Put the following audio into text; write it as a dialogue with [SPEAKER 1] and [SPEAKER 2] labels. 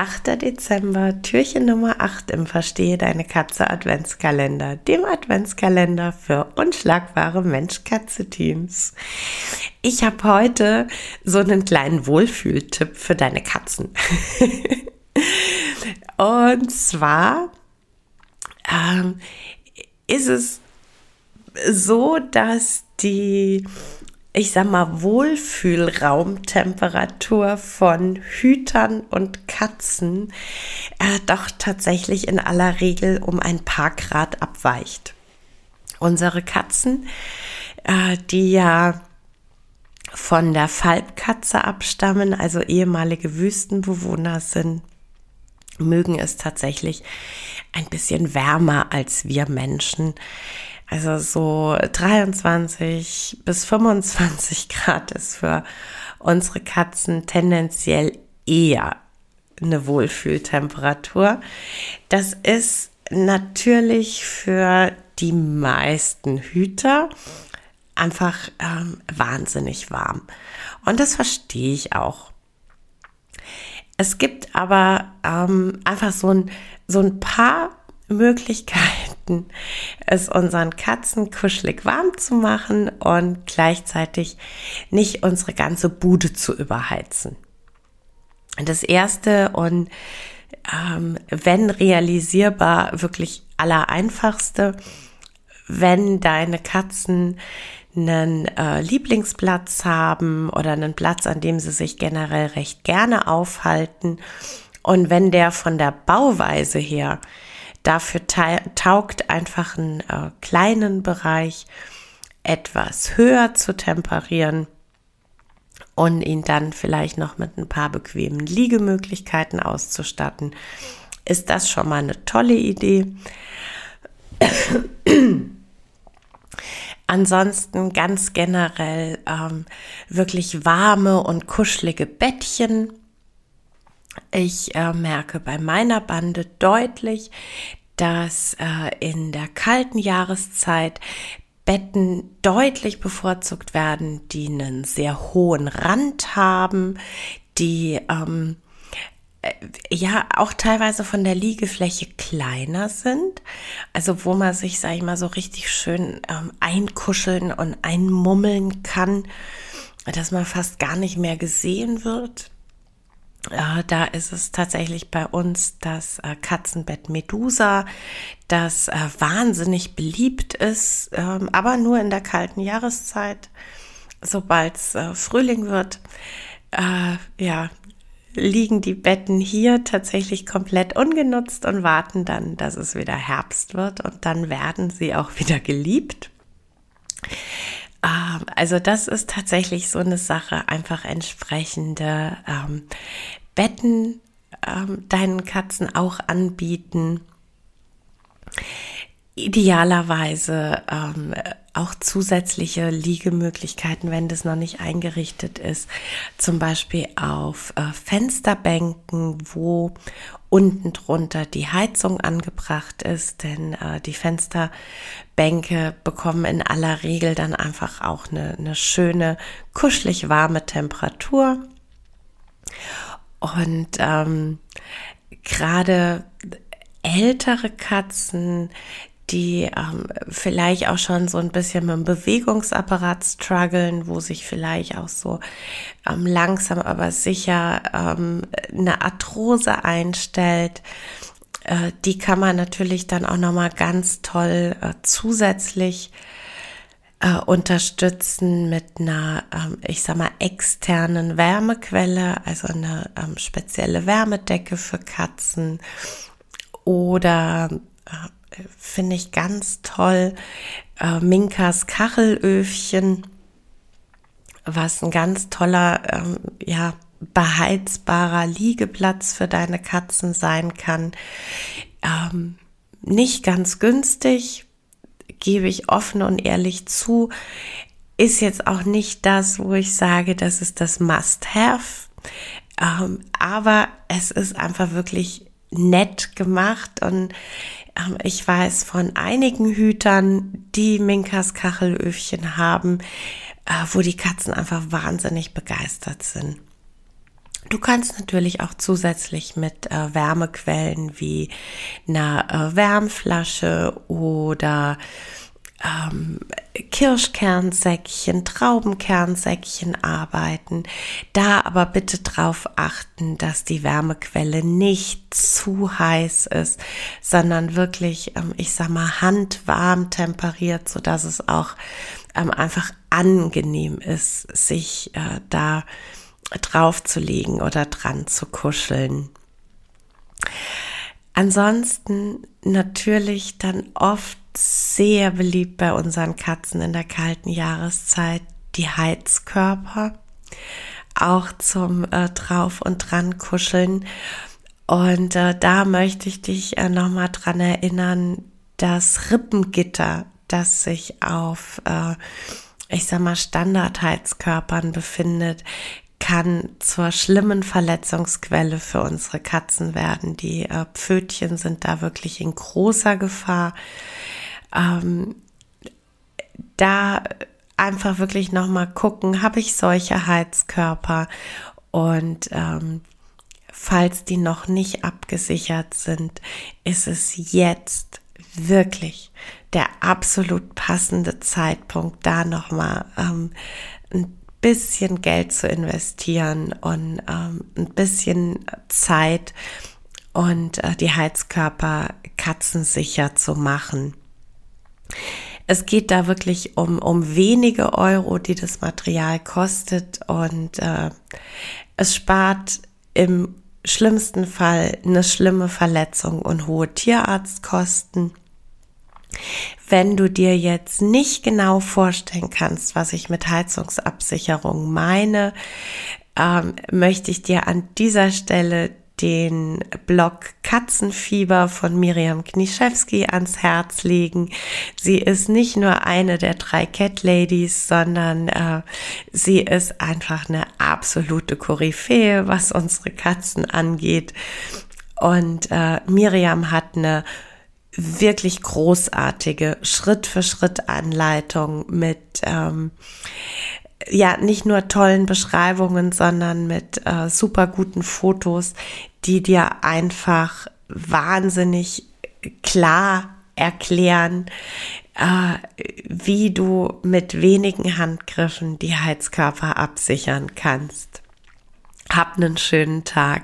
[SPEAKER 1] 8. Dezember, Türchen Nummer 8 im Verstehe deine Katze Adventskalender, dem Adventskalender für unschlagbare Mensch-Katze-Teams. Ich habe heute so einen kleinen Wohlfühltipp für deine Katzen. Und zwar ähm, ist es so, dass die ich sag mal, Wohlfühlraumtemperatur von Hütern und Katzen äh, doch tatsächlich in aller Regel um ein paar Grad abweicht. Unsere Katzen, äh, die ja von der Falbkatze abstammen, also ehemalige Wüstenbewohner sind, mögen es tatsächlich ein bisschen wärmer als wir Menschen. Also so 23 bis 25 Grad ist für unsere Katzen tendenziell eher eine Wohlfühltemperatur. Das ist natürlich für die meisten Hüter einfach ähm, wahnsinnig warm. Und das verstehe ich auch. Es gibt aber ähm, einfach so ein, so ein paar Möglichkeiten, es unseren Katzen kuschelig warm zu machen und gleichzeitig nicht unsere ganze Bude zu überheizen. Das erste und ähm, wenn realisierbar wirklich aller einfachste, wenn deine Katzen einen äh, Lieblingsplatz haben oder einen Platz, an dem sie sich generell recht gerne aufhalten und wenn der von der Bauweise her Dafür taugt einfach einen äh, kleinen Bereich etwas höher zu temperieren und ihn dann vielleicht noch mit ein paar bequemen Liegemöglichkeiten auszustatten. Ist das schon mal eine tolle Idee? Ansonsten ganz generell ähm, wirklich warme und kuschelige Bettchen ich äh, merke bei meiner Bande deutlich, dass äh, in der kalten Jahreszeit Betten deutlich bevorzugt werden, die einen sehr hohen Rand haben, die ähm, äh, ja auch teilweise von der Liegefläche kleiner sind, also wo man sich, sag ich mal, so richtig schön ähm, einkuscheln und einmummeln kann, dass man fast gar nicht mehr gesehen wird. Äh, da ist es tatsächlich bei uns das äh, Katzenbett Medusa, das äh, wahnsinnig beliebt ist, ähm, aber nur in der kalten Jahreszeit. Sobald es Frühling wird, ja, liegen die Betten hier tatsächlich komplett ungenutzt und warten dann, dass es wieder Herbst wird und dann werden sie auch wieder geliebt. Ähm, also das ist tatsächlich so eine Sache, einfach entsprechende ähm, Betten ähm, deinen Katzen auch anbieten. Idealerweise ähm, auch zusätzliche Liegemöglichkeiten, wenn das noch nicht eingerichtet ist. Zum Beispiel auf äh, Fensterbänken, wo unten drunter die Heizung angebracht ist, denn äh, die Fensterbänke bekommen in aller Regel dann einfach auch eine, eine schöne, kuschelig warme Temperatur. Und ähm, gerade ältere Katzen, die ähm, vielleicht auch schon so ein bisschen mit dem Bewegungsapparat strugglen, wo sich vielleicht auch so ähm, langsam aber sicher ähm, eine Arthrose einstellt. Äh, die kann man natürlich dann auch nochmal ganz toll äh, zusätzlich äh, unterstützen mit einer, ähm, ich sag mal, externen Wärmequelle, also eine ähm, spezielle Wärmedecke für Katzen. Oder äh, finde ich ganz toll äh, Minkas Kachelöfchen, was ein ganz toller, ähm, ja, beheizbarer Liegeplatz für deine Katzen sein kann. Ähm, nicht ganz günstig, gebe ich offen und ehrlich zu, ist jetzt auch nicht das, wo ich sage, das ist das Must-Have. Ähm, aber es ist einfach wirklich nett gemacht und ähm, ich weiß von einigen Hütern, die Minkas Kachelöfchen haben, äh, wo die Katzen einfach wahnsinnig begeistert sind. Du kannst natürlich auch zusätzlich mit äh, Wärmequellen wie einer äh, Wärmflasche oder ähm, Kirschkernsäckchen, Traubenkernsäckchen arbeiten. Da aber bitte drauf achten, dass die Wärmequelle nicht zu heiß ist, sondern wirklich, ähm, ich sag mal, handwarm temperiert, so dass es auch ähm, einfach angenehm ist, sich äh, da draufzulegen oder dran zu kuscheln. Ansonsten natürlich dann oft sehr beliebt bei unseren Katzen in der kalten Jahreszeit die Heizkörper, auch zum äh, drauf und dran kuscheln. Und äh, da möchte ich dich äh, nochmal dran erinnern, das Rippengitter, das sich auf, äh, ich sag mal, Standardheizkörpern befindet, kann zur schlimmen Verletzungsquelle für unsere Katzen werden. Die äh, Pfötchen sind da wirklich in großer Gefahr. Ähm, da einfach wirklich nochmal gucken, habe ich solche Heizkörper und ähm, falls die noch nicht abgesichert sind, ist es jetzt wirklich der absolut passende Zeitpunkt, da nochmal ähm, ein bisschen Geld zu investieren und ähm, ein bisschen Zeit und äh, die Heizkörper katzensicher zu machen. Es geht da wirklich um, um wenige Euro, die das Material kostet und äh, es spart im schlimmsten Fall eine schlimme Verletzung und hohe Tierarztkosten. Wenn du dir jetzt nicht genau vorstellen kannst, was ich mit Heizungsabsicherung meine, ähm, möchte ich dir an dieser Stelle den Blog Katzenfieber von Miriam Kniszewski ans Herz legen. Sie ist nicht nur eine der drei Cat Ladies, sondern äh, sie ist einfach eine absolute Koryphäe, was unsere Katzen angeht. Und äh, Miriam hat eine wirklich großartige Schritt-für-Schritt-Anleitung mit ähm, ja nicht nur tollen Beschreibungen, sondern mit äh, super guten Fotos, die dir einfach wahnsinnig klar erklären, äh, wie du mit wenigen Handgriffen die Heizkörper absichern kannst. Hab einen schönen Tag.